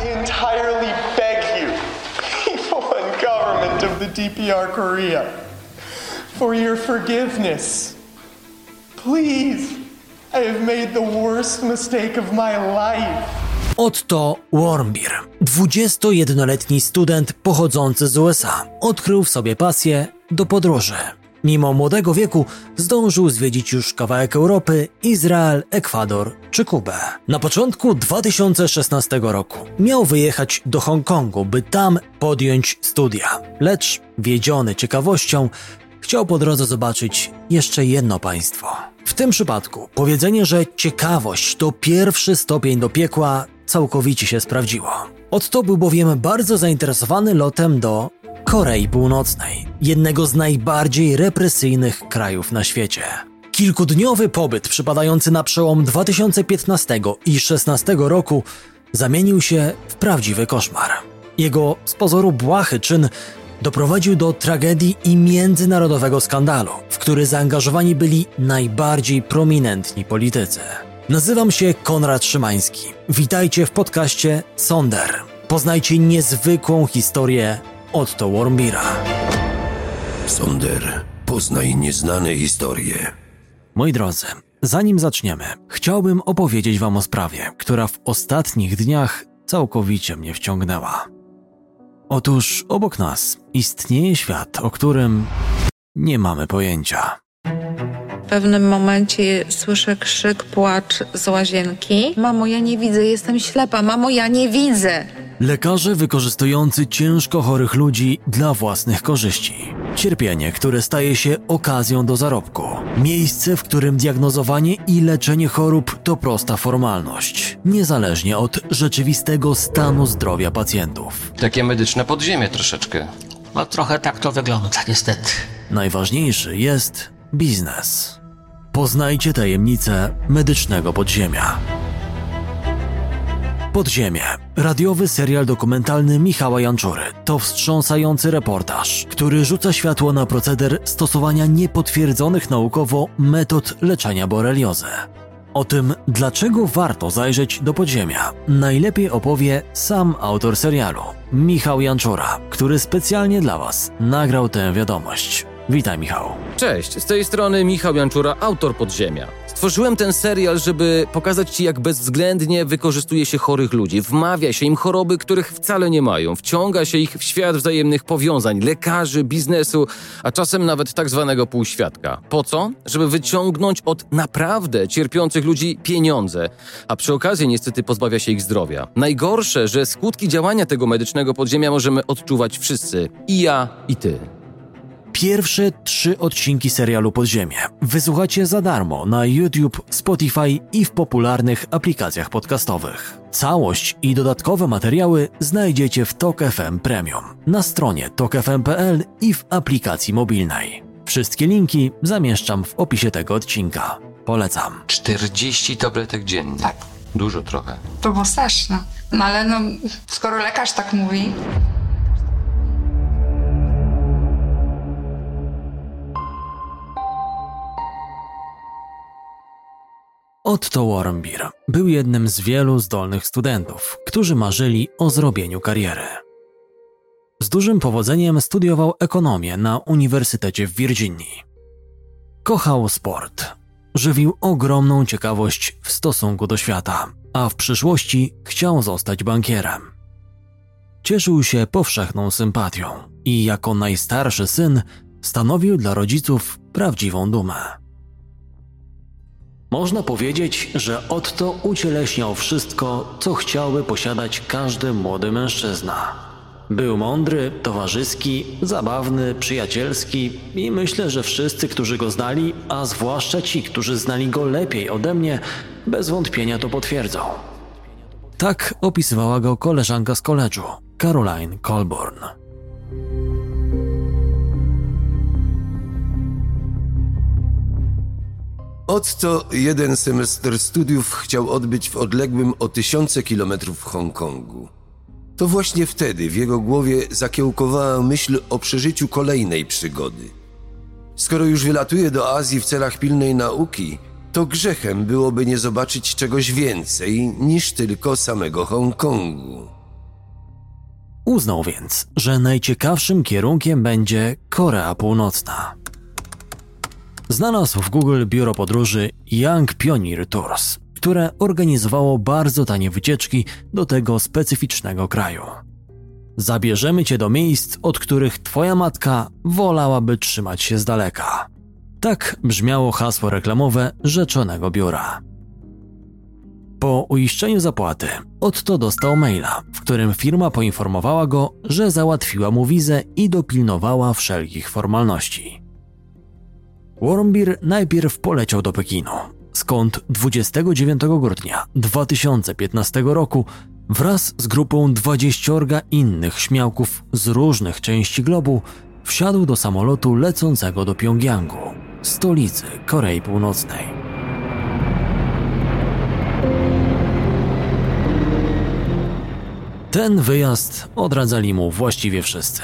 I entirely beg you, people and government of the DPR Korea, for your forgiveness. Please, I have made the worst mistake of my life. Otto Warmbier, 21-letni student pochodzący z USA, odkrył w sobie pasję do podróży. Mimo młodego wieku zdążył zwiedzić już kawałek Europy, Izrael, Ekwador czy Kubę. Na początku 2016 roku miał wyjechać do Hongkongu, by tam podjąć studia. Lecz wiedziony ciekawością chciał po drodze zobaczyć jeszcze jedno państwo. W tym przypadku powiedzenie, że ciekawość to pierwszy stopień do piekła całkowicie się sprawdziło. Otto był bowiem bardzo zainteresowany lotem do Korei Północnej, jednego z najbardziej represyjnych krajów na świecie. Kilkudniowy pobyt przypadający na przełom 2015 i 2016 roku zamienił się w prawdziwy koszmar. Jego z pozoru błahy czyn doprowadził do tragedii i międzynarodowego skandalu, w który zaangażowani byli najbardziej prominentni politycy. Nazywam się Konrad Szymański. Witajcie w podcaście Sonder. Poznajcie niezwykłą historię Otto Warmbira. Sonder, poznaj nieznane historie. Moi drodzy, zanim zaczniemy, chciałbym opowiedzieć Wam o sprawie, która w ostatnich dniach całkowicie mnie wciągnęła. Otóż obok nas istnieje świat, o którym nie mamy pojęcia. W pewnym momencie słyszę krzyk, płacz z łazienki. Mamo, ja nie widzę, jestem ślepa. Mamo, ja nie widzę. Lekarze wykorzystujący ciężko chorych ludzi dla własnych korzyści. Cierpienie, które staje się okazją do zarobku. Miejsce, w którym diagnozowanie i leczenie chorób to prosta formalność, niezależnie od rzeczywistego stanu zdrowia pacjentów. Takie medyczne podziemie troszeczkę. No trochę tak to wygląda, niestety. Najważniejszy jest biznes. Poznajcie tajemnice medycznego podziemia. Podziemie. Radiowy serial dokumentalny Michała Janczury to wstrząsający reportaż, który rzuca światło na proceder stosowania niepotwierdzonych naukowo metod leczenia boreliozy. O tym, dlaczego warto zajrzeć do podziemia, najlepiej opowie sam autor serialu, Michał Janczura, który specjalnie dla Was nagrał tę wiadomość. Witaj, Michał. Cześć, z tej strony Michał Janczura, autor Podziemia. Stworzyłem ten serial, żeby pokazać Ci, jak bezwzględnie wykorzystuje się chorych ludzi, wmawia się im choroby, których wcale nie mają, wciąga się ich w świat wzajemnych powiązań, lekarzy, biznesu, a czasem nawet tak zwanego półświadka. Po co? Żeby wyciągnąć od naprawdę cierpiących ludzi pieniądze, a przy okazji niestety pozbawia się ich zdrowia. Najgorsze, że skutki działania tego medycznego podziemia możemy odczuwać wszyscy. I ja, i Ty. Pierwsze trzy odcinki serialu Podziemie wysłuchacie za darmo na YouTube, Spotify i w popularnych aplikacjach podcastowych. Całość i dodatkowe materiały znajdziecie w Tok FM Premium, na stronie tokefm.pl i w aplikacji mobilnej. Wszystkie linki zamieszczam w opisie tego odcinka. Polecam. 40 tabletek dziennie. Tak. Dużo trochę. To było straszne. No ale no, skoro lekarz tak mówi, Otto Warmbier był jednym z wielu zdolnych studentów, którzy marzyli o zrobieniu kariery. Z dużym powodzeniem studiował ekonomię na Uniwersytecie w Virginii. Kochał sport, żywił ogromną ciekawość w stosunku do świata, a w przyszłości chciał zostać bankierem. Cieszył się powszechną sympatią i jako najstarszy syn stanowił dla rodziców prawdziwą dumę. Można powiedzieć, że Otto ucieleśniał wszystko, co chciałby posiadać każdy młody mężczyzna. Był mądry, towarzyski, zabawny, przyjacielski i myślę, że wszyscy, którzy go znali, a zwłaszcza ci, którzy znali go lepiej ode mnie, bez wątpienia to potwierdzą. Tak opisywała go koleżanka z koledżu, Caroline Colborn. Otto jeden semestr studiów chciał odbyć w odległym o tysiące kilometrów Hongkongu. To właśnie wtedy w jego głowie zakiełkowała myśl o przeżyciu kolejnej przygody. Skoro już wylatuje do Azji w celach pilnej nauki, to grzechem byłoby nie zobaczyć czegoś więcej niż tylko samego Hongkongu. Uznał więc, że najciekawszym kierunkiem będzie Korea Północna. Znalazł w Google biuro podróży Young Pioneer Tours, które organizowało bardzo tanie wycieczki do tego specyficznego kraju. Zabierzemy cię do miejsc, od których twoja matka wolałaby trzymać się z daleka. Tak brzmiało hasło reklamowe rzeczonego biura. Po uiszczeniu zapłaty, Otto dostał maila, w którym firma poinformowała go, że załatwiła mu wizę i dopilnowała wszelkich formalności. Wormbir najpierw poleciał do Pekinu, skąd 29 grudnia 2015 roku wraz z grupą 20 innych śmiałków z różnych części globu wsiadł do samolotu lecącego do Pjongjangu, stolicy Korei Północnej. Ten wyjazd odradzali mu właściwie wszyscy.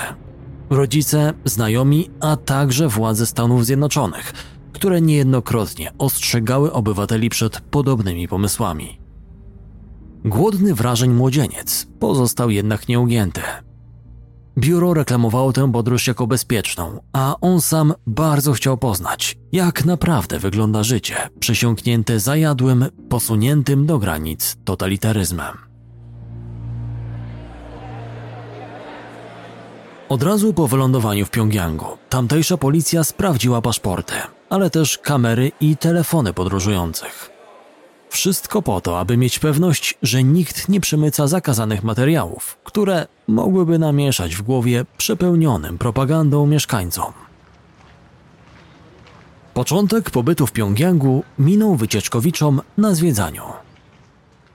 Rodzice, znajomi, a także władze Stanów Zjednoczonych, które niejednokrotnie ostrzegały obywateli przed podobnymi pomysłami. Głodny wrażeń młodzieniec pozostał jednak nieugięty. Biuro reklamowało tę podróż jako bezpieczną, a on sam bardzo chciał poznać, jak naprawdę wygląda życie przesiąknięte zajadłym, posuniętym do granic totalitaryzmem. Od razu po wylądowaniu w Pjongjangu tamtejsza policja sprawdziła paszporty, ale też kamery i telefony podróżujących. Wszystko po to, aby mieć pewność, że nikt nie przemyca zakazanych materiałów, które mogłyby namieszać w głowie przepełnionym propagandą mieszkańcom. Początek pobytu w Pjongjangu minął wycieczkowiczom na zwiedzaniu.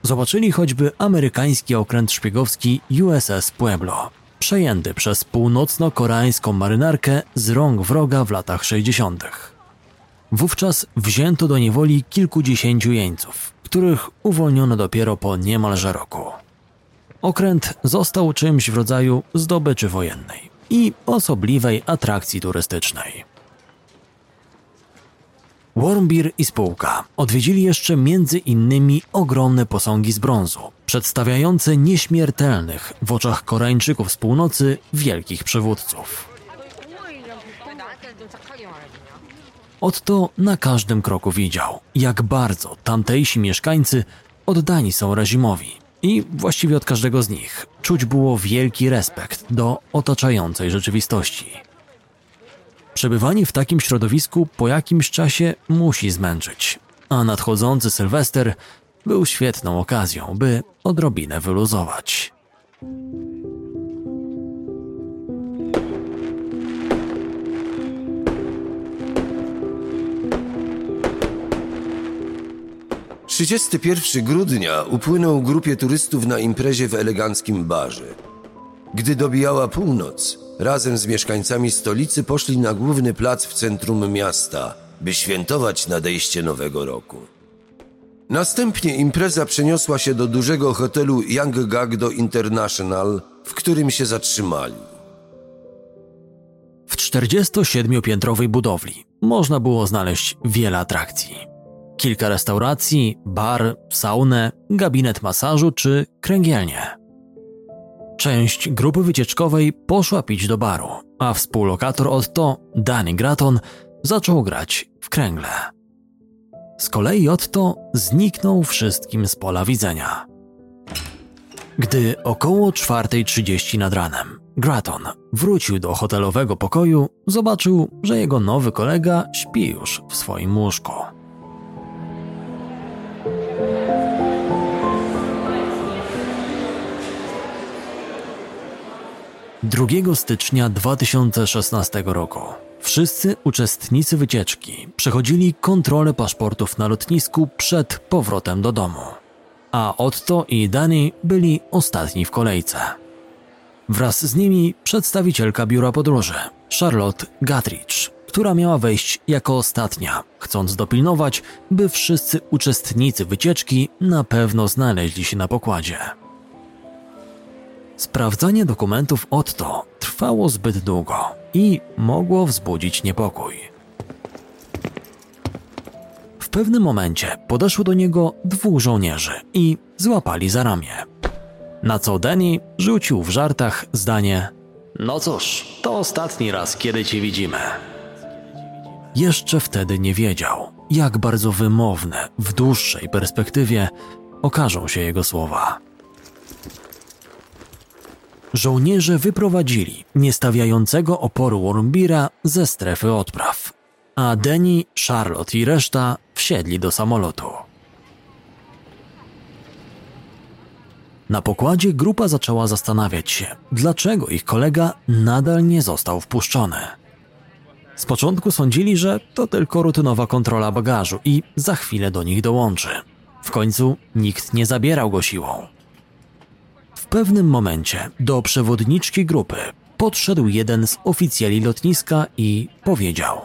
Zobaczyli choćby amerykański okręt szpiegowski USS Pueblo, przejęty przez północno-koreańską marynarkę z rąk wroga w latach 60. Wówczas wzięto do niewoli kilkudziesięciu jeńców, których uwolniono dopiero po niemalże roku. Okręt został czymś w rodzaju zdobyczy wojennej i osobliwej atrakcji turystycznej. Wormbir i spółka odwiedzili jeszcze między innymi ogromne posągi z brązu, przedstawiające nieśmiertelnych w oczach Koreańczyków z północy wielkich przywódców. Otto na każdym kroku widział, jak bardzo tamtejsi mieszkańcy oddani są reżimowi i właściwie od każdego z nich czuć było wielki respekt do otaczającej rzeczywistości. Przebywanie w takim środowisku po jakimś czasie musi zmęczyć, a nadchodzący Sylwester był świetną okazją, by odrobinę wyluzować. Trzydziesty pierwszy grudnia upłynął grupie turystów na imprezie w eleganckim barze. Gdy dobijała północ, razem z mieszkańcami stolicy poszli na główny plac w centrum miasta, by świętować nadejście nowego roku. Następnie impreza przeniosła się do dużego hotelu Young Gagdo International, w którym się zatrzymali. W 47-piętrowej budowli można było znaleźć wiele atrakcji. Kilka restauracji, bar, saunę, gabinet masażu czy kręgielnie. Część grupy wycieczkowej poszła pić do baru, a współlokator Otto, Danny Graton, zaczął grać w kręgle. Z kolei Otto zniknął wszystkim z pola widzenia. Gdy około 4.30 nad ranem Graton wrócił do hotelowego pokoju, zobaczył, że jego nowy kolega śpi już w swoim łóżku. 2 stycznia 2016 roku wszyscy uczestnicy wycieczki przechodzili kontrolę paszportów na lotnisku przed powrotem do domu, a Otto i Danny byli ostatni w kolejce. Wraz z nimi przedstawicielka biura podróży, Charlotte Gatridge, która miała wejść jako ostatnia, chcąc dopilnować, by wszyscy uczestnicy wycieczki na pewno znaleźli się na pokładzie. Sprawdzanie dokumentów Otto trwało zbyt długo i mogło wzbudzić niepokój. W pewnym momencie podeszło do niego dwóch żołnierzy i złapali za ramię. Na co Danny rzucił w żartach zdanie: No cóż, to ostatni raz, kiedy cię widzimy. Jeszcze wtedy nie wiedział, jak bardzo wymowne w dłuższej perspektywie okażą się jego słowa. Żołnierze wyprowadzili niestawiającego oporu Wormbira ze strefy odpraw, a Denny, Charlotte i reszta wsiedli do samolotu. Na pokładzie grupa zaczęła zastanawiać się, dlaczego ich kolega nadal nie został wpuszczony. Z początku sądzili, że to tylko rutynowa kontrola bagażu i za chwilę do nich dołączy. W końcu nikt nie zabierał go siłą. Pewnym momencie do przewodniczki grupy podszedł jeden z oficjeli lotniska i powiedział: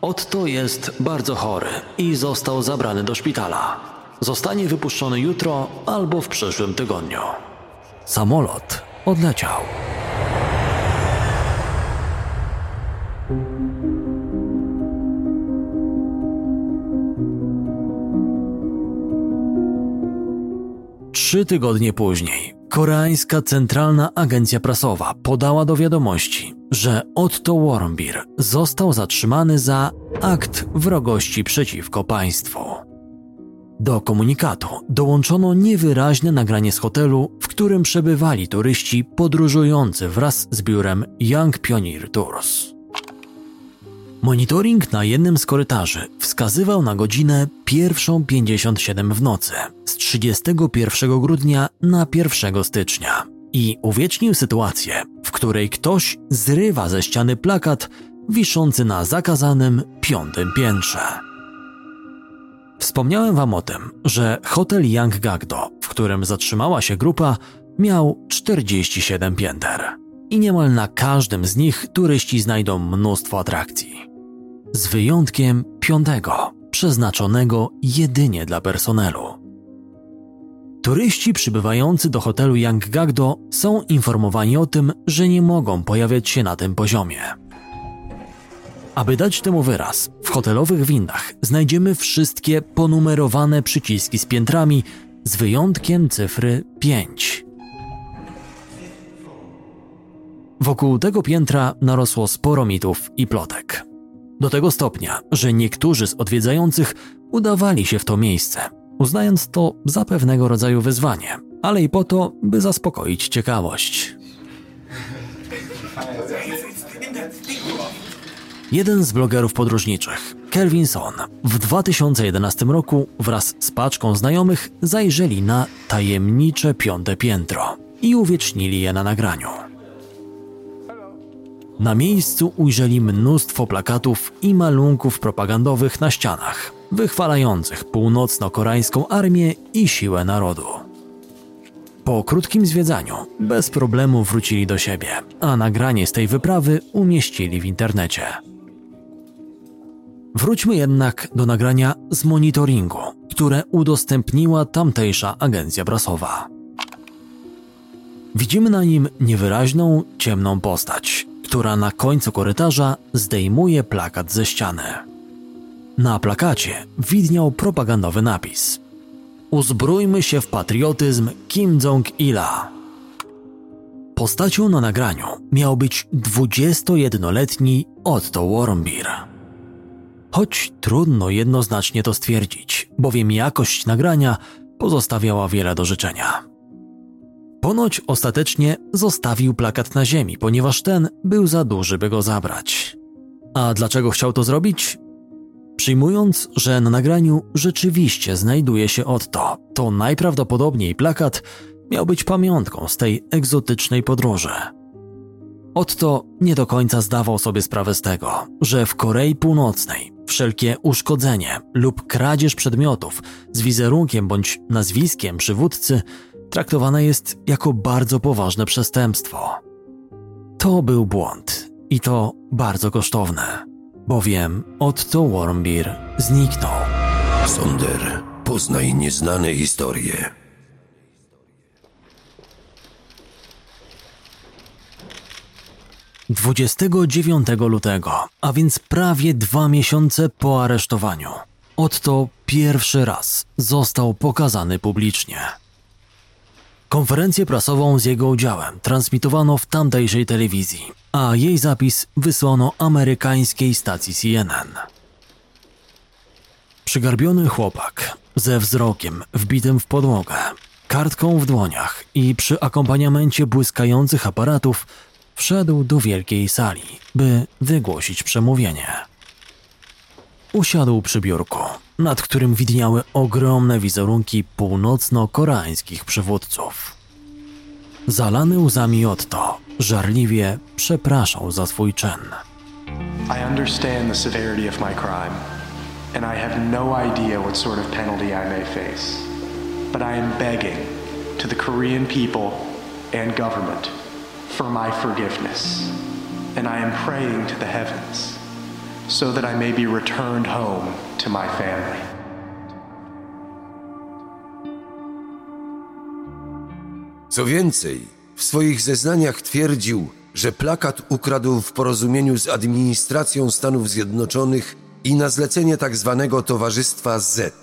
Otto jest bardzo chory i został zabrany do szpitala. Zostanie wypuszczony jutro albo w przyszłym tygodniu. Samolot odleciał. Trzy tygodnie później koreańska Centralna Agencja Prasowa podała do wiadomości, że Otto Warmbier został zatrzymany za akt wrogości przeciwko państwu. Do komunikatu dołączono niewyraźne nagranie z hotelu, w którym przebywali turyści podróżujący wraz z biurem Young Pioneer Tours. Monitoring na jednym z korytarzy wskazywał na godzinę 1.57 w nocy z 31 grudnia na 1 stycznia i uwiecznił sytuację, w której ktoś zrywa ze ściany plakat wiszący na zakazanym piątym piętrze. Wspomniałem wam o tym, że hotel Young Gagdo, w którym zatrzymała się grupa, miał 47 pięter. I niemal na każdym z nich turyści znajdą mnóstwo atrakcji. Z wyjątkiem piątego, przeznaczonego jedynie dla personelu. Turyści przybywający do hotelu Young Gagdo są informowani o tym, że nie mogą pojawiać się na tym poziomie. Aby dać temu wyraz, w hotelowych windach znajdziemy wszystkie ponumerowane przyciski z piętrami, z wyjątkiem cyfry 5. Wokół tego piętra narosło sporo mitów i plotek. Do tego stopnia, że niektórzy z odwiedzających udawali się w to miejsce, uznając to za pewnego rodzaju wyzwanie, ale i po to, by zaspokoić ciekawość. Jeden z blogerów podróżniczych, Kelvin Son, w 2011 roku wraz z paczką znajomych zajrzeli na tajemnicze piąte piętro i uwiecznili je na nagraniu. Na miejscu ujrzeli mnóstwo plakatów i malunków propagandowych na ścianach, wychwalających północno-koreańską armię i siłę narodu. Po krótkim zwiedzaniu bez problemu wrócili do siebie, a nagranie z tej wyprawy umieścili w internecie. Wróćmy jednak do nagrania z monitoringu, które udostępniła tamtejsza agencja prasowa. Widzimy na nim niewyraźną, ciemną postać, która na końcu korytarza zdejmuje plakat ze ściany. Na plakacie widniał propagandowy napis: Uzbrójmy się w patriotyzm Kim Jong-ila. Postacią na nagraniu miał być 21-letni Otto Warmbier. Choć trudno jednoznacznie to stwierdzić, bowiem jakość nagrania pozostawiała wiele do życzenia. Ponoć ostatecznie zostawił plakat na ziemi, ponieważ ten był za duży, by go zabrać. A dlaczego chciał to zrobić? Przyjmując, że na nagraniu rzeczywiście znajduje się Otto, to najprawdopodobniej plakat miał być pamiątką z tej egzotycznej podróży. Otto nie do końca zdawał sobie sprawę z tego, że w Korei Północnej wszelkie uszkodzenie lub kradzież przedmiotów z wizerunkiem bądź nazwiskiem przywódcy traktowane jest jako bardzo poważne przestępstwo. To był błąd i to bardzo kosztowne, bowiem Otto Warmbier zniknął. Sonder, poznaj nieznane historie. Dwudziestego dziewiątego lutego, a więc prawie dwa miesiące po aresztowaniu, Otto pierwszy raz został pokazany publicznie. Konferencję prasową z jego udziałem transmitowano w tamtejszej telewizji, a jej zapis wysłano amerykańskiej stacji CNN. Przygarbiony chłopak, ze wzrokiem wbitym w podłogę, kartką w dłoniach i przy akompaniamencie błyskających aparatów, wszedł do wielkiej sali, by wygłosić przemówienie. Usiadł przy biurku, nad którym widniały ogromne wizerunki północno-koreańskich przywódców. Zalany łzami Otto żarliwie przepraszał za swój czyn. I understand the severity of my crime, and I have no idea what sort of penalty I may face. But I am begging to the Korean people and government for my forgiveness, and I am praying to the heavens so that I may be returned home to my family. Co więcej, w swoich zeznaniach twierdził, że plakat ukradł w porozumieniu z administracją Stanów Zjednoczonych i na zlecenie tzw. Towarzystwa Z,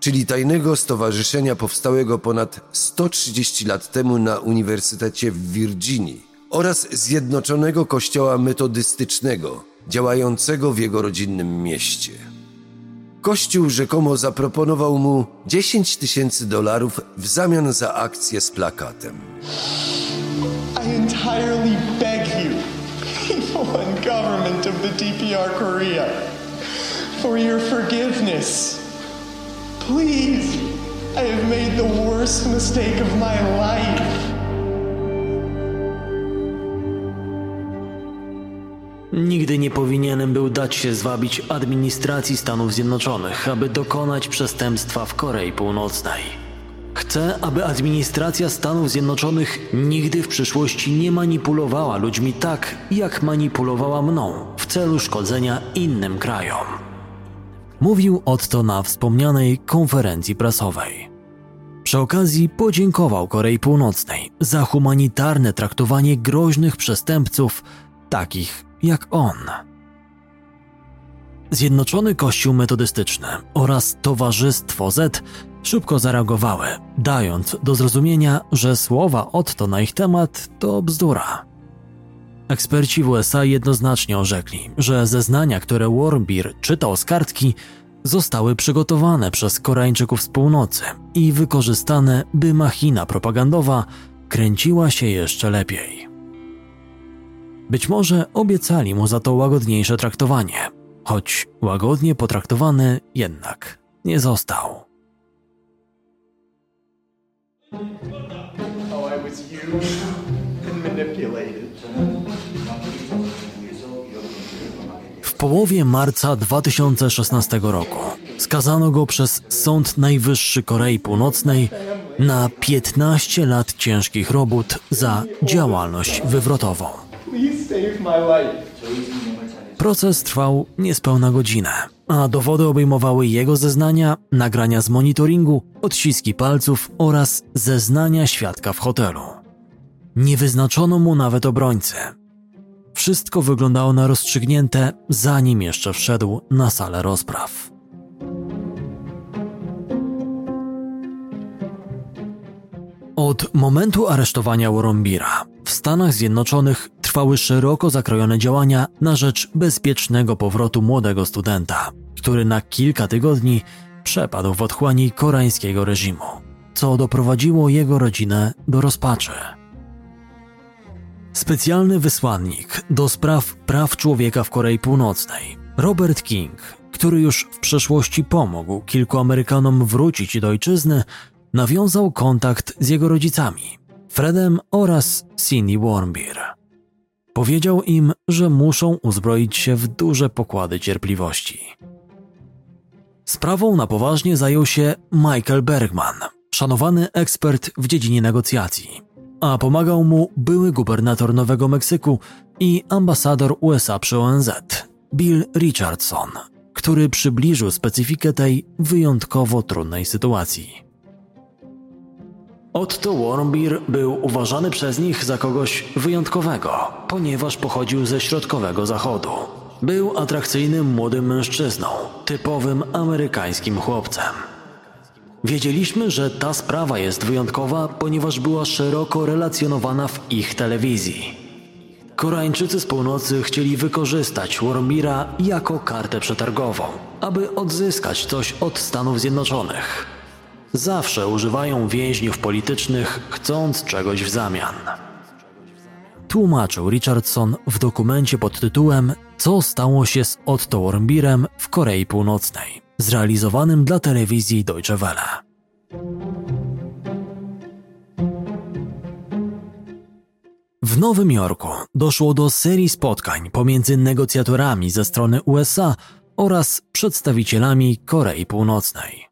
czyli tajnego stowarzyszenia powstałego ponad 130 lat temu na Uniwersytecie w Virginii oraz Zjednoczonego Kościoła Metodystycznego, działającego w jego rodzinnym mieście. Kościół rzekomo zaproponował mu 10 tysięcy dolarów w zamian za akcję z plakatem. I entirely beg you, people and government of the DPR Korea, for your forgiveness. Please, I have made the worst mistake of my life. Nigdy nie powinienem był dać się zwabić administracji Stanów Zjednoczonych, aby dokonać przestępstwa w Korei Północnej. Chcę, aby administracja Stanów Zjednoczonych nigdy w przyszłości nie manipulowała ludźmi tak, jak manipulowała mną w celu szkodzenia innym krajom. Mówił Otto na wspomnianej konferencji prasowej. Przy okazji podziękował Korei Północnej za humanitarne traktowanie groźnych przestępców, takich jak on. Zjednoczony Kościół Metodystyczny oraz Towarzystwo Z szybko zareagowały, dając do zrozumienia, że słowa Otto na ich temat to bzdura. Eksperci w USA jednoznacznie orzekli, że zeznania, które Warmbier czytał z kartki, zostały przygotowane przez Koreańczyków z północy i wykorzystane, by machina propagandowa kręciła się jeszcze lepiej. Być może obiecali mu za to łagodniejsze traktowanie, choć łagodnie potraktowany jednak nie został. W połowie marca 2016 roku skazano go przez Sąd Najwyższy Korei Północnej na 15 lat ciężkich robót za działalność wywrotową. Proces trwał niespełna godzinę, a dowody obejmowały jego zeznania, nagrania z monitoringu, odciski palców oraz zeznania świadka w hotelu. Nie wyznaczono mu nawet obrońcy. Wszystko wyglądało na rozstrzygnięte, zanim jeszcze wszedł na salę rozpraw. Od momentu aresztowania Worombira w Stanach Zjednoczonych trwały szeroko zakrojone działania na rzecz bezpiecznego powrotu młodego studenta, który na kilka tygodni przepadł w otchłani koreańskiego reżimu, co doprowadziło jego rodzinę do rozpaczy. Specjalny wysłannik do spraw praw człowieka w Korei Północnej, Robert King, który już w przeszłości pomógł kilku Amerykanom wrócić do ojczyzny, nawiązał kontakt z jego rodzicami, Fredem oraz Cindy Warmbier. Powiedział im, że muszą uzbroić się w duże pokłady cierpliwości. Sprawą na poważnie zajął się Michael Bergman, szanowany ekspert w dziedzinie negocjacji, a pomagał mu były gubernator Nowego Meksyku i ambasador USA przy ONZ, Bill Richardson, który przybliżył specyfikę tej wyjątkowo trudnej sytuacji. Otto Warmbier był uważany przez nich za kogoś wyjątkowego, ponieważ pochodził ze środkowego zachodu. Był atrakcyjnym młodym mężczyzną, typowym amerykańskim chłopcem. Wiedzieliśmy, że ta sprawa jest wyjątkowa, ponieważ była szeroko relacjonowana w ich telewizji. Koreańczycy z północy chcieli wykorzystać Wormira jako kartę przetargową, aby odzyskać coś od Stanów Zjednoczonych. Zawsze używają więźniów politycznych, chcąc czegoś w zamian. Tłumaczył Richardson w dokumencie pod tytułem Co stało się z Otto Warmbirem w Korei Północnej, zrealizowanym dla telewizji Deutsche Welle. W Nowym Jorku doszło do serii spotkań pomiędzy negocjatorami ze strony USA oraz przedstawicielami Korei Północnej.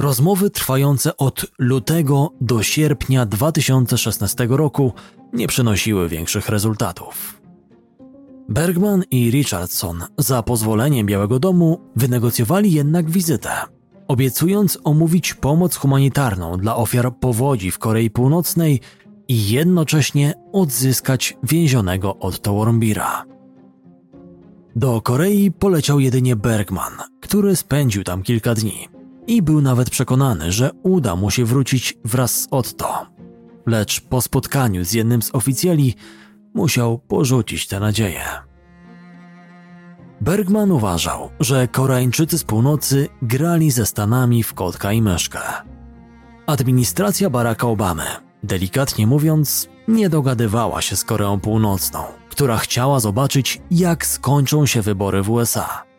Rozmowy trwające od lutego do sierpnia 2016 roku nie przynosiły większych rezultatów. Bergman i Richardson za pozwoleniem Białego Domu wynegocjowali jednak wizytę, obiecując omówić pomoc humanitarną dla ofiar powodzi w Korei Północnej i jednocześnie odzyskać więzionego Otto Warmbira. Do Korei poleciał jedynie Bergman, który spędził tam kilka dni i był nawet przekonany, że uda mu się wrócić wraz z Otto. Lecz po spotkaniu z jednym z oficjeli musiał porzucić tę nadzieję. Bergman uważał, że Koreańczycy z północy grali ze Stanami w kotka i myszkę. Administracja Baracka Obamy delikatnie mówiąc, nie dogadywała się z Koreą Północną, która chciała zobaczyć, jak skończą się wybory w USA.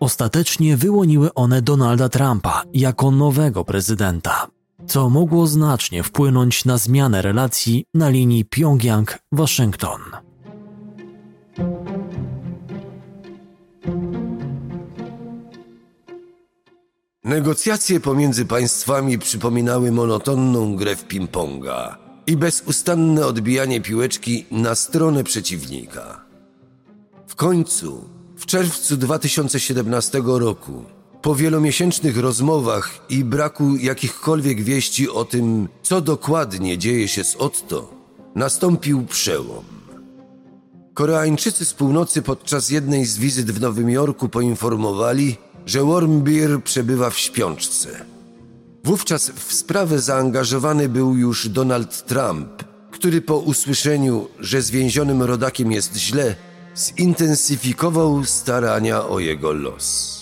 Ostatecznie wyłoniły one Donalda Trumpa jako nowego prezydenta, co mogło znacznie wpłynąć na zmianę relacji na linii Pjongjang-Waszyngton. Negocjacje pomiędzy państwami przypominały monotonną grę w ping-ponga i bezustanne odbijanie piłeczki na stronę przeciwnika. W końcu, w czerwcu 2017 roku, po wielomiesięcznych rozmowach i braku jakichkolwiek wieści o tym, co dokładnie dzieje się z Otto, nastąpił przełom. Koreańczycy z północy podczas jednej z wizyt w Nowym Jorku poinformowali, że Wormbeer przebywa w śpiączce. Wówczas w sprawę zaangażowany był już Donald Trump, który po usłyszeniu, że z więzionym rodakiem jest źle, zintensyfikował starania o jego los.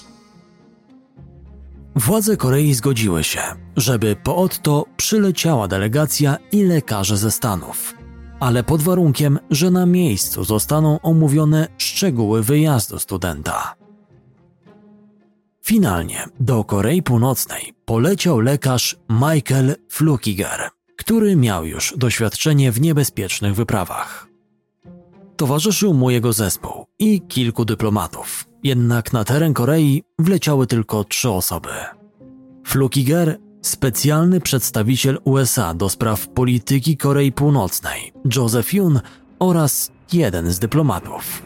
Władze Korei zgodziły się, żeby po Otto przyleciała delegacja i lekarze ze Stanów, ale pod warunkiem, że na miejscu zostaną omówione szczegóły wyjazdu studenta. Finalnie do Korei Północnej poleciał lekarz Michael Flukiger, który miał już doświadczenie w niebezpiecznych wyprawach. Towarzyszył mu jego zespół i kilku dyplomatów, jednak na teren Korei wleciały tylko trzy osoby. Flukiger, specjalny przedstawiciel USA do spraw polityki Korei Północnej, Joseph Yun oraz jeden z dyplomatów.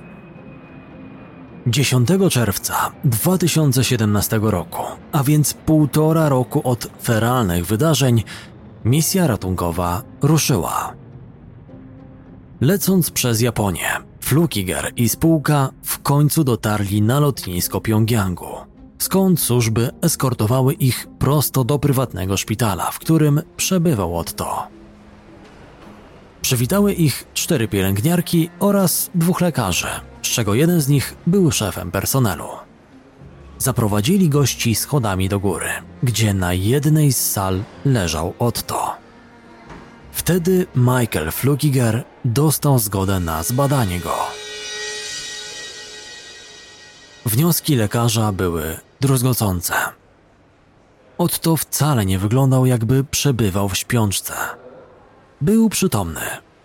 10 czerwca 2017 roku, a więc półtora roku od feralnych wydarzeń, misja ratunkowa ruszyła. Lecąc przez Japonię, Flukiger i spółka w końcu dotarli na lotnisko Pjongjangu, skąd służby eskortowały ich prosto do prywatnego szpitala, w którym przebywał Otto. Przywitały ich cztery pielęgniarki oraz dwóch lekarzy, z czego jeden z nich był szefem personelu. Zaprowadzili gości schodami do góry, gdzie na jednej z sal leżał Otto. Wtedy Michael Flukiger dostał zgodę na zbadanie go. Wnioski lekarza były druzgocące. Otto wcale nie wyglądał, jakby przebywał w śpiączce. Był przytomny,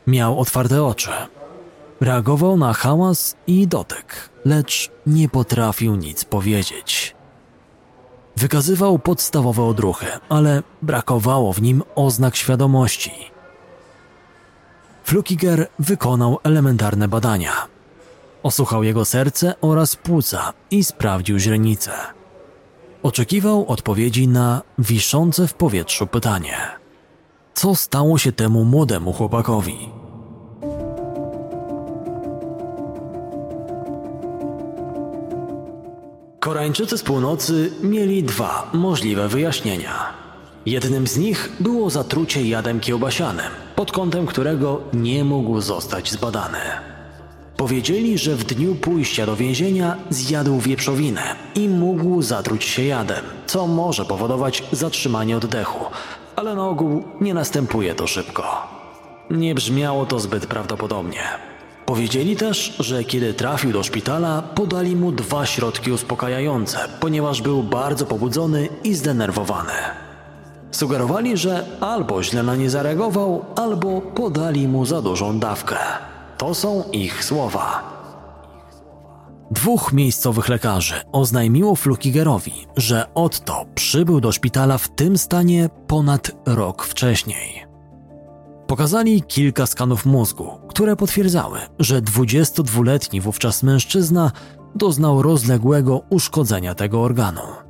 miał otwarte oczy, Reagował na hałas i dotyk, lecz nie potrafił nic powiedzieć. Wykazywał podstawowe odruchy, ale brakowało w nim oznak świadomości. Flukiger wykonał elementarne badania. Osłuchał jego serce oraz płuca i sprawdził źrenicę. Oczekiwał odpowiedzi na wiszące w powietrzu pytanie: Co stało się temu młodemu chłopakowi? Koreańczycy z północy mieli dwa możliwe wyjaśnienia. Jednym z nich było zatrucie jadem kiełbasianym, pod kątem którego nie mógł zostać zbadany. Powiedzieli, że w dniu pójścia do więzienia zjadł wieprzowinę i mógł zatruć się jadem, co może powodować zatrzymanie oddechu, ale na ogół nie następuje to szybko. Nie brzmiało to zbyt prawdopodobnie. Powiedzieli też, że kiedy trafił do szpitala, podali mu dwa środki uspokajające, ponieważ był bardzo pobudzony i zdenerwowany. Sugerowali, że albo źle na nie zareagował, albo podali mu za dużą dawkę. To są ich słowa. Dwóch miejscowych lekarzy oznajmiło Flukigerowi, że Otto przybył do szpitala w tym stanie ponad rok wcześniej. Pokazali kilka skanów mózgu, które potwierdzały, że 22-letni wówczas mężczyzna doznał rozległego uszkodzenia tego organu.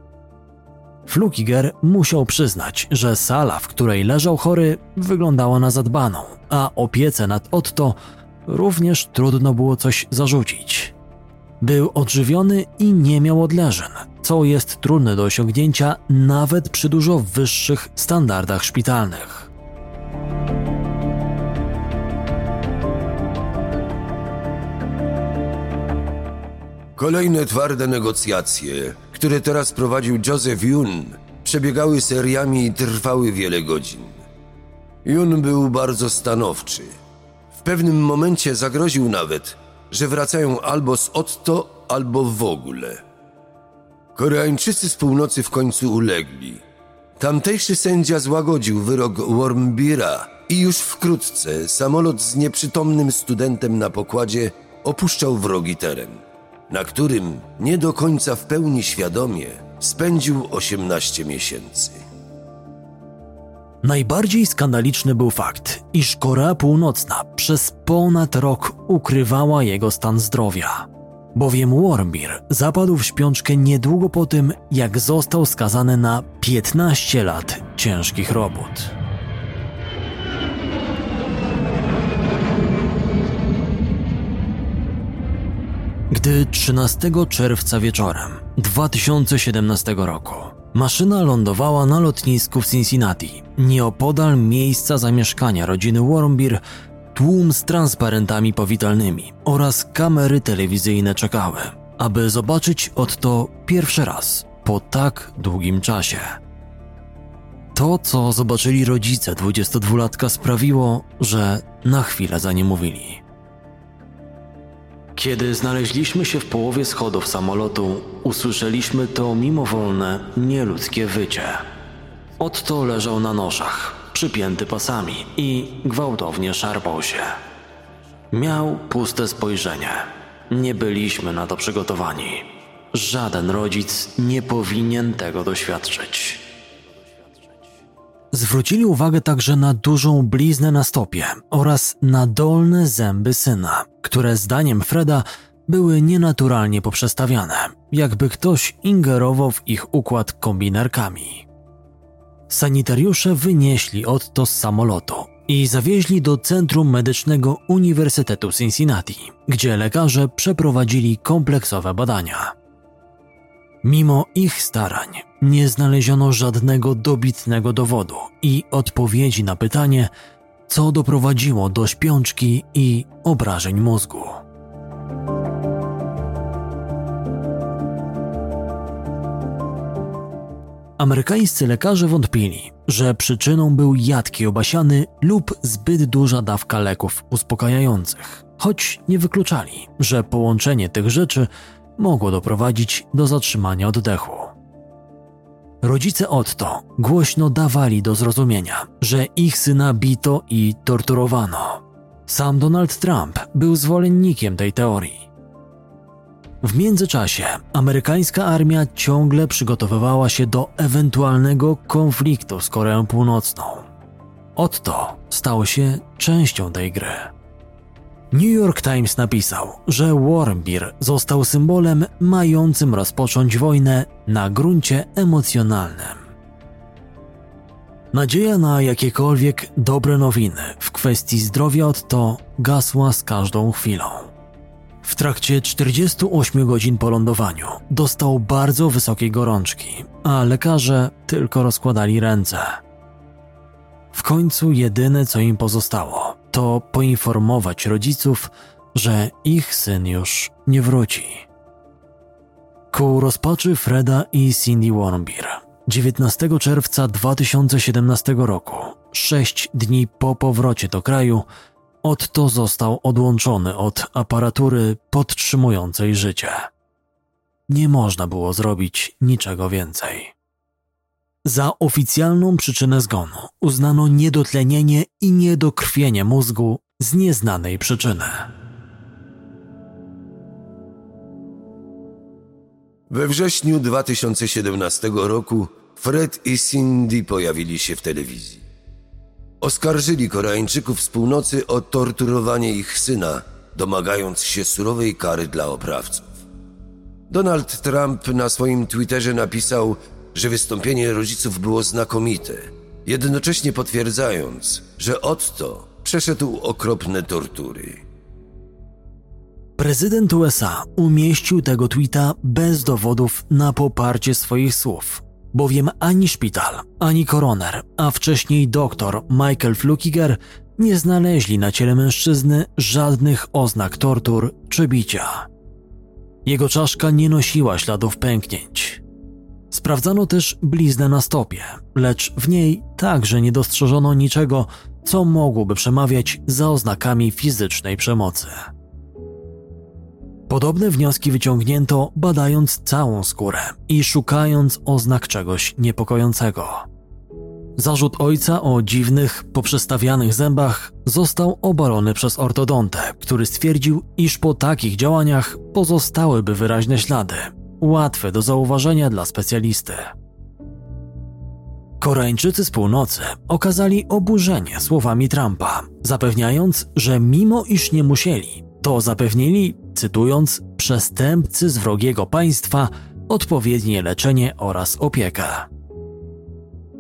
Flukiger musiał przyznać, że sala, w której leżał chory, wyglądała na zadbaną, a opiece nad Otto również trudno było coś zarzucić. Był odżywiony i nie miał odleżeń, co jest trudne do osiągnięcia nawet przy dużo wyższych standardach szpitalnych. Kolejne twarde negocjacje, które teraz prowadził Joseph Yun, przebiegały seriami i trwały wiele godzin. Yun był bardzo stanowczy. W pewnym momencie zagroził nawet, że wracają albo z Otto, albo w ogóle. Koreańczycy z północy w końcu ulegli. Tamtejszy sędzia złagodził wyrok Wormbira i już wkrótce samolot z nieprzytomnym studentem na pokładzie opuszczał wrogi teren, na którym nie do końca w pełni świadomie spędził 18 miesięcy. Najbardziej skandaliczny był fakt, iż Korea Północna przez ponad rok ukrywała jego stan zdrowia. Bowiem Wormbir zapadł w śpiączkę niedługo po tym, jak został skazany na 15 lat ciężkich robót. Gdy 13 czerwca wieczorem 2017 roku maszyna lądowała na lotnisku w Cincinnati, nieopodal miejsca zamieszkania rodziny Wormbir, tłum z transparentami powitalnymi oraz kamery telewizyjne czekały, aby zobaczyć Otto pierwszy raz po tak długim czasie. To, co zobaczyli rodzice 22-latka sprawiło, że na chwilę za nie mówili. Kiedy znaleźliśmy się w połowie schodów samolotu, usłyszeliśmy to mimowolne, nieludzkie wycie. Otto leżał na noszach, przypięty pasami i gwałtownie szarpał się. Miał puste spojrzenie. Nie byliśmy na to przygotowani. Żaden rodzic nie powinien tego doświadczyć. Zwrócili uwagę także na dużą bliznę na stopie oraz na dolne zęby syna, które zdaniem Freda były nienaturalnie poprzestawiane, jakby ktoś ingerował w ich układ kombinerkami. Sanitariusze wynieśli Otto z samolotu i zawieźli do Centrum Medycznego Uniwersytetu Cincinnati, gdzie lekarze przeprowadzili kompleksowe badania. Mimo ich starań nie znaleziono żadnego dobitnego dowodu i odpowiedzi na pytanie, co doprowadziło do śpiączki i obrażeń mózgu. Amerykańscy lekarze wątpili, że przyczyną był jad kiełbasiany lub zbyt duża dawka leków uspokajających, choć nie wykluczali, że połączenie tych rzeczy mogło doprowadzić do zatrzymania oddechu. Rodzice Otto głośno dawali do zrozumienia, że ich syna bito i torturowano. Sam Donald Trump był zwolennikiem tej teorii. W międzyczasie amerykańska armia ciągle przygotowywała się do ewentualnego konfliktu z Koreą Północną. Otto stał się częścią tej gry. New York Times napisał, że Wormbir został symbolem mającym rozpocząć wojnę na gruncie emocjonalnym. Nadzieja na jakiekolwiek dobre nowiny w kwestii zdrowia Otto gasła z każdą chwilą. W trakcie 48 godzin po lądowaniu dostał bardzo wysokiej gorączki, a lekarze tylko rozkładali ręce. W końcu jedyne co im pozostało, to poinformować rodziców, że ich syn już nie wróci. Ku rozpaczy Freda i Cindy Warmbier 19 czerwca 2017 roku, sześć dni po powrocie do kraju, Otto został odłączony od aparatury podtrzymującej życie. Nie można było zrobić niczego więcej. Za oficjalną przyczynę zgonu uznano niedotlenienie i niedokrwienie mózgu z nieznanej przyczyny. We wrześniu 2017 roku Fred i Cindy pojawili się w telewizji. Oskarżyli Koreańczyków z północy o torturowanie ich syna, domagając się surowej kary dla oprawców. Donald Trump na swoim Twitterze napisał, że wystąpienie rodziców było znakomite, jednocześnie potwierdzając, że Otto przeszedł okropne tortury. Prezydent USA umieścił tego tweeta bez dowodów na poparcie swoich słów, bowiem ani szpital, ani koroner, a wcześniej doktor Michael Flukiger nie znaleźli na ciele mężczyzny żadnych oznak tortur czy bicia. Jego czaszka nie nosiła śladów pęknięć. Sprawdzano też bliznę na stopie, lecz w niej także nie dostrzeżono niczego, co mogłoby przemawiać za oznakami fizycznej przemocy. Podobne wnioski wyciągnięto badając całą skórę i szukając oznak czegoś niepokojącego. Zarzut ojca o dziwnych, poprzestawianych zębach został obalony przez ortodontę, który stwierdził, iż po takich działaniach pozostałyby wyraźne ślady, łatwe do zauważenia dla specjalisty. Koreańczycy z północy okazali oburzenie słowami Trumpa, zapewniając, że mimo iż nie musieli, to zapewnili, cytując, przestępcy z wrogiego państwa odpowiednie leczenie oraz opiekę.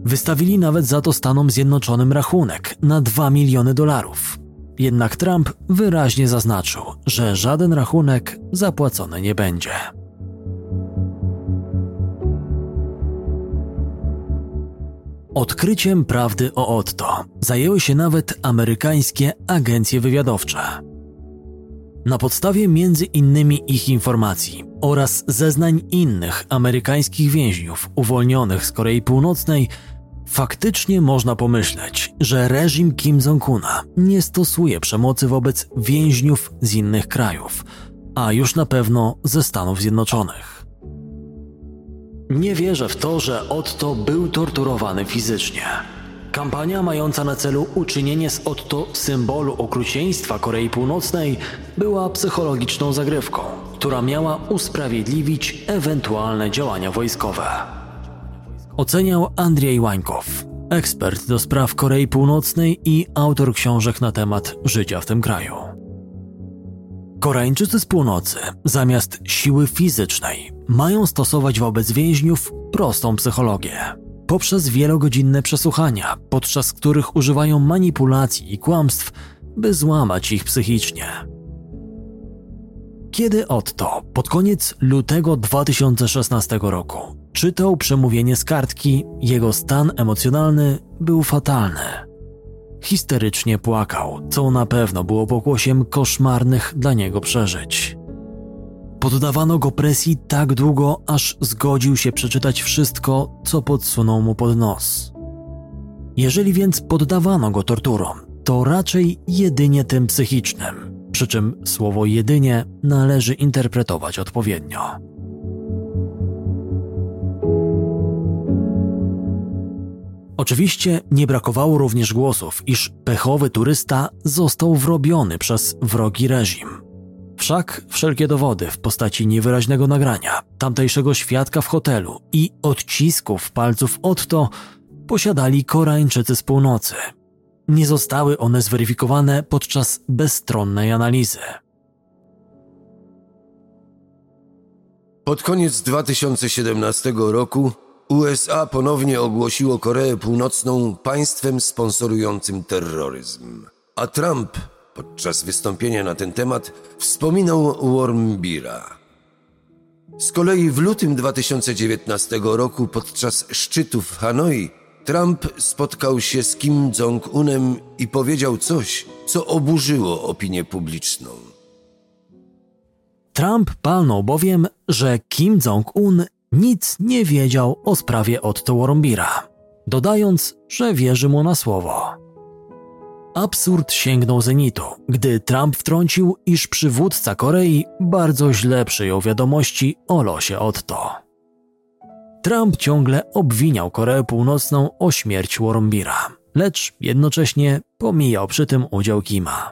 Wystawili nawet za to Stanom Zjednoczonym rachunek na 2 miliony dolarów. Jednak Trump wyraźnie zaznaczył, że żaden rachunek zapłacony nie będzie. Odkryciem prawdy o Otto zajęły się nawet amerykańskie agencje wywiadowcze. Na podstawie między innymi ich informacji oraz zeznań innych amerykańskich więźniów uwolnionych z Korei Północnej, faktycznie można pomyśleć, że reżim Kim Jong-una nie stosuje przemocy wobec więźniów z innych krajów, a już na pewno ze Stanów Zjednoczonych. Nie wierzę w to, że Otto był torturowany fizycznie. Kampania mająca na celu uczynienie z Otto symbolu okrucieństwa Korei Północnej była psychologiczną zagrywką, która miała usprawiedliwić ewentualne działania wojskowe. Oceniał Andrzej Łańkow, ekspert do spraw Korei Północnej i autor książek na temat życia w tym kraju. Koreańczycy z północy, zamiast siły fizycznej, mają stosować wobec więźniów prostą psychologię. Poprzez wielogodzinne przesłuchania, podczas których używają manipulacji i kłamstw, by złamać ich psychicznie. Kiedy Otto pod koniec lutego 2016 roku czytał przemówienie z kartki, jego stan emocjonalny był fatalny. Histerycznie płakał, co na pewno było pokłosiem koszmarnych dla niego przeżyć. Poddawano go presji tak długo, aż zgodził się przeczytać wszystko, co podsunął mu pod nos. Jeżeli więc poddawano go torturom, to raczej jedynie tym psychicznym, przy czym słowo jedynie należy interpretować odpowiednio. Oczywiście nie brakowało również głosów, iż pechowy turysta został wrobiony przez wrogi reżim. Wszak wszelkie dowody w postaci niewyraźnego nagrania, tamtejszego świadka w hotelu i odcisków palców Otto posiadali Koreańczycy z północy. Nie zostały one zweryfikowane podczas bezstronnej analizy. Pod koniec 2017 roku USA ponownie ogłosiło Koreę Północną państwem sponsorującym terroryzm, a Trump Podczas wystąpienia na ten temat wspominał Wormbira. Z kolei w lutym 2019 roku podczas szczytu w Hanoi Trump spotkał się z Kim Jong-unem i powiedział coś, co oburzyło opinię publiczną. Trump palnął bowiem, że Kim Jong-un nic nie wiedział o sprawie Otto Warmbira, dodając, że wierzy mu na słowo. Absurd sięgnął zenitu, gdy Trump wtrącił, iż przywódca Korei bardzo źle przyjął wiadomości o losie Otto. Trump ciągle obwiniał Koreę Północną o śmierć Warmbira, lecz jednocześnie pomijał przy tym udział Kima.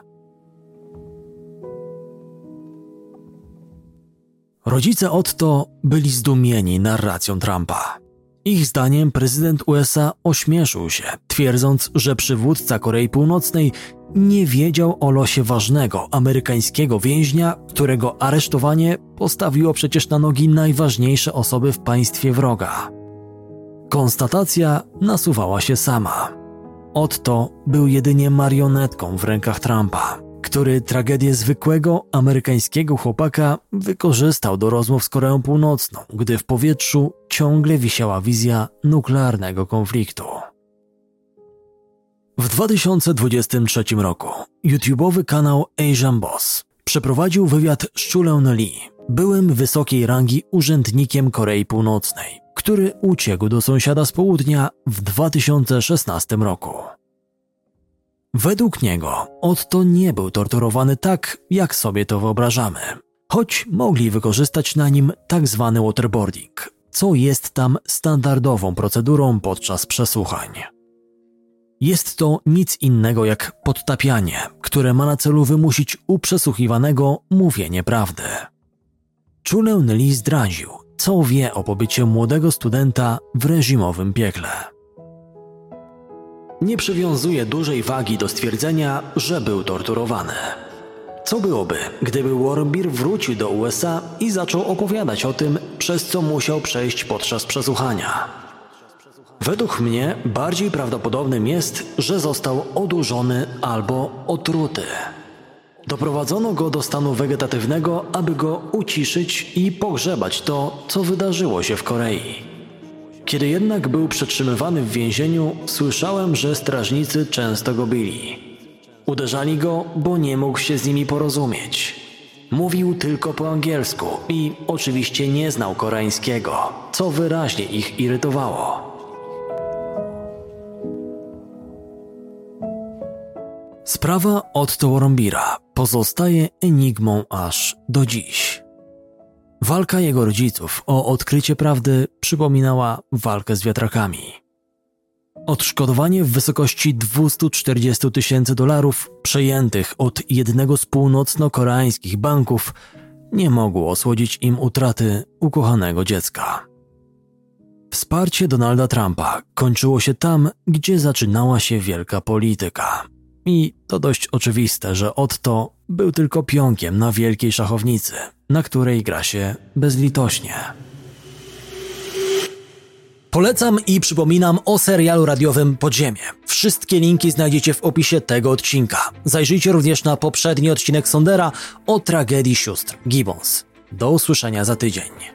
Rodzice Otto byli zdumieni narracją Trumpa. Ich zdaniem prezydent USA ośmieszył się, twierdząc, że przywódca Korei Północnej nie wiedział o losie ważnego amerykańskiego więźnia, którego aresztowanie postawiło przecież na nogi najważniejsze osoby w państwie wroga. Konstatacja nasuwała się sama. Otto był jedynie marionetką w rękach Trumpa który tragedię zwykłego amerykańskiego chłopaka wykorzystał do rozmów z Koreą Północną, gdy w powietrzu ciągle wisiała wizja nuklearnego konfliktu. W 2023 roku YouTubeowy kanał Asian Boss przeprowadził wywiad z Chulem Lee, byłym wysokiej rangi urzędnikiem Korei Północnej, który uciekł do sąsiada z południa w 2016 roku. Według niego Otto nie był torturowany tak, jak sobie to wyobrażamy, choć mogli wykorzystać na nim tak zwany waterboarding, co jest tam standardową procedurą podczas przesłuchań. Jest to nic innego jak podtapianie, które ma na celu wymusić u przesłuchiwanego mówienie prawdy. Chuleu Lee zdradził, co wie o pobycie młodego studenta w reżimowym piekle nie przywiązuje dużej wagi do stwierdzenia, że był torturowany. Co byłoby, gdyby Warmbir wrócił do USA i zaczął opowiadać o tym, przez co musiał przejść podczas przesłuchania? Według mnie bardziej prawdopodobnym jest, że został odurzony albo otruty. Doprowadzono go do stanu wegetatywnego, aby go uciszyć i pogrzebać to, co wydarzyło się w Korei. Kiedy jednak był przetrzymywany w więzieniu, słyszałem, że strażnicy często go bili. Uderzali go, bo nie mógł się z nimi porozumieć. Mówił tylko po angielsku i oczywiście nie znał koreańskiego, co wyraźnie ich irytowało. Sprawa Otto Warmbira pozostaje enigmą aż do dziś. Walka jego rodziców o odkrycie prawdy przypominała walkę z wiatrakami. Odszkodowanie w wysokości 240 tysięcy dolarów przejętych od jednego z północno-koreańskich banków nie mogło osłodzić im utraty ukochanego dziecka. Wsparcie Donalda Trumpa kończyło się tam, gdzie zaczynała się wielka polityka. I to dość oczywiste, że Otto był tylko pionkiem na wielkiej szachownicy, na której gra się bezlitośnie. Polecam i przypominam o serialu radiowym Podziemie. Wszystkie linki znajdziecie w opisie tego odcinka. Zajrzyjcie również na poprzedni odcinek Sondera o tragedii sióstr Gibbons. Do usłyszenia za tydzień.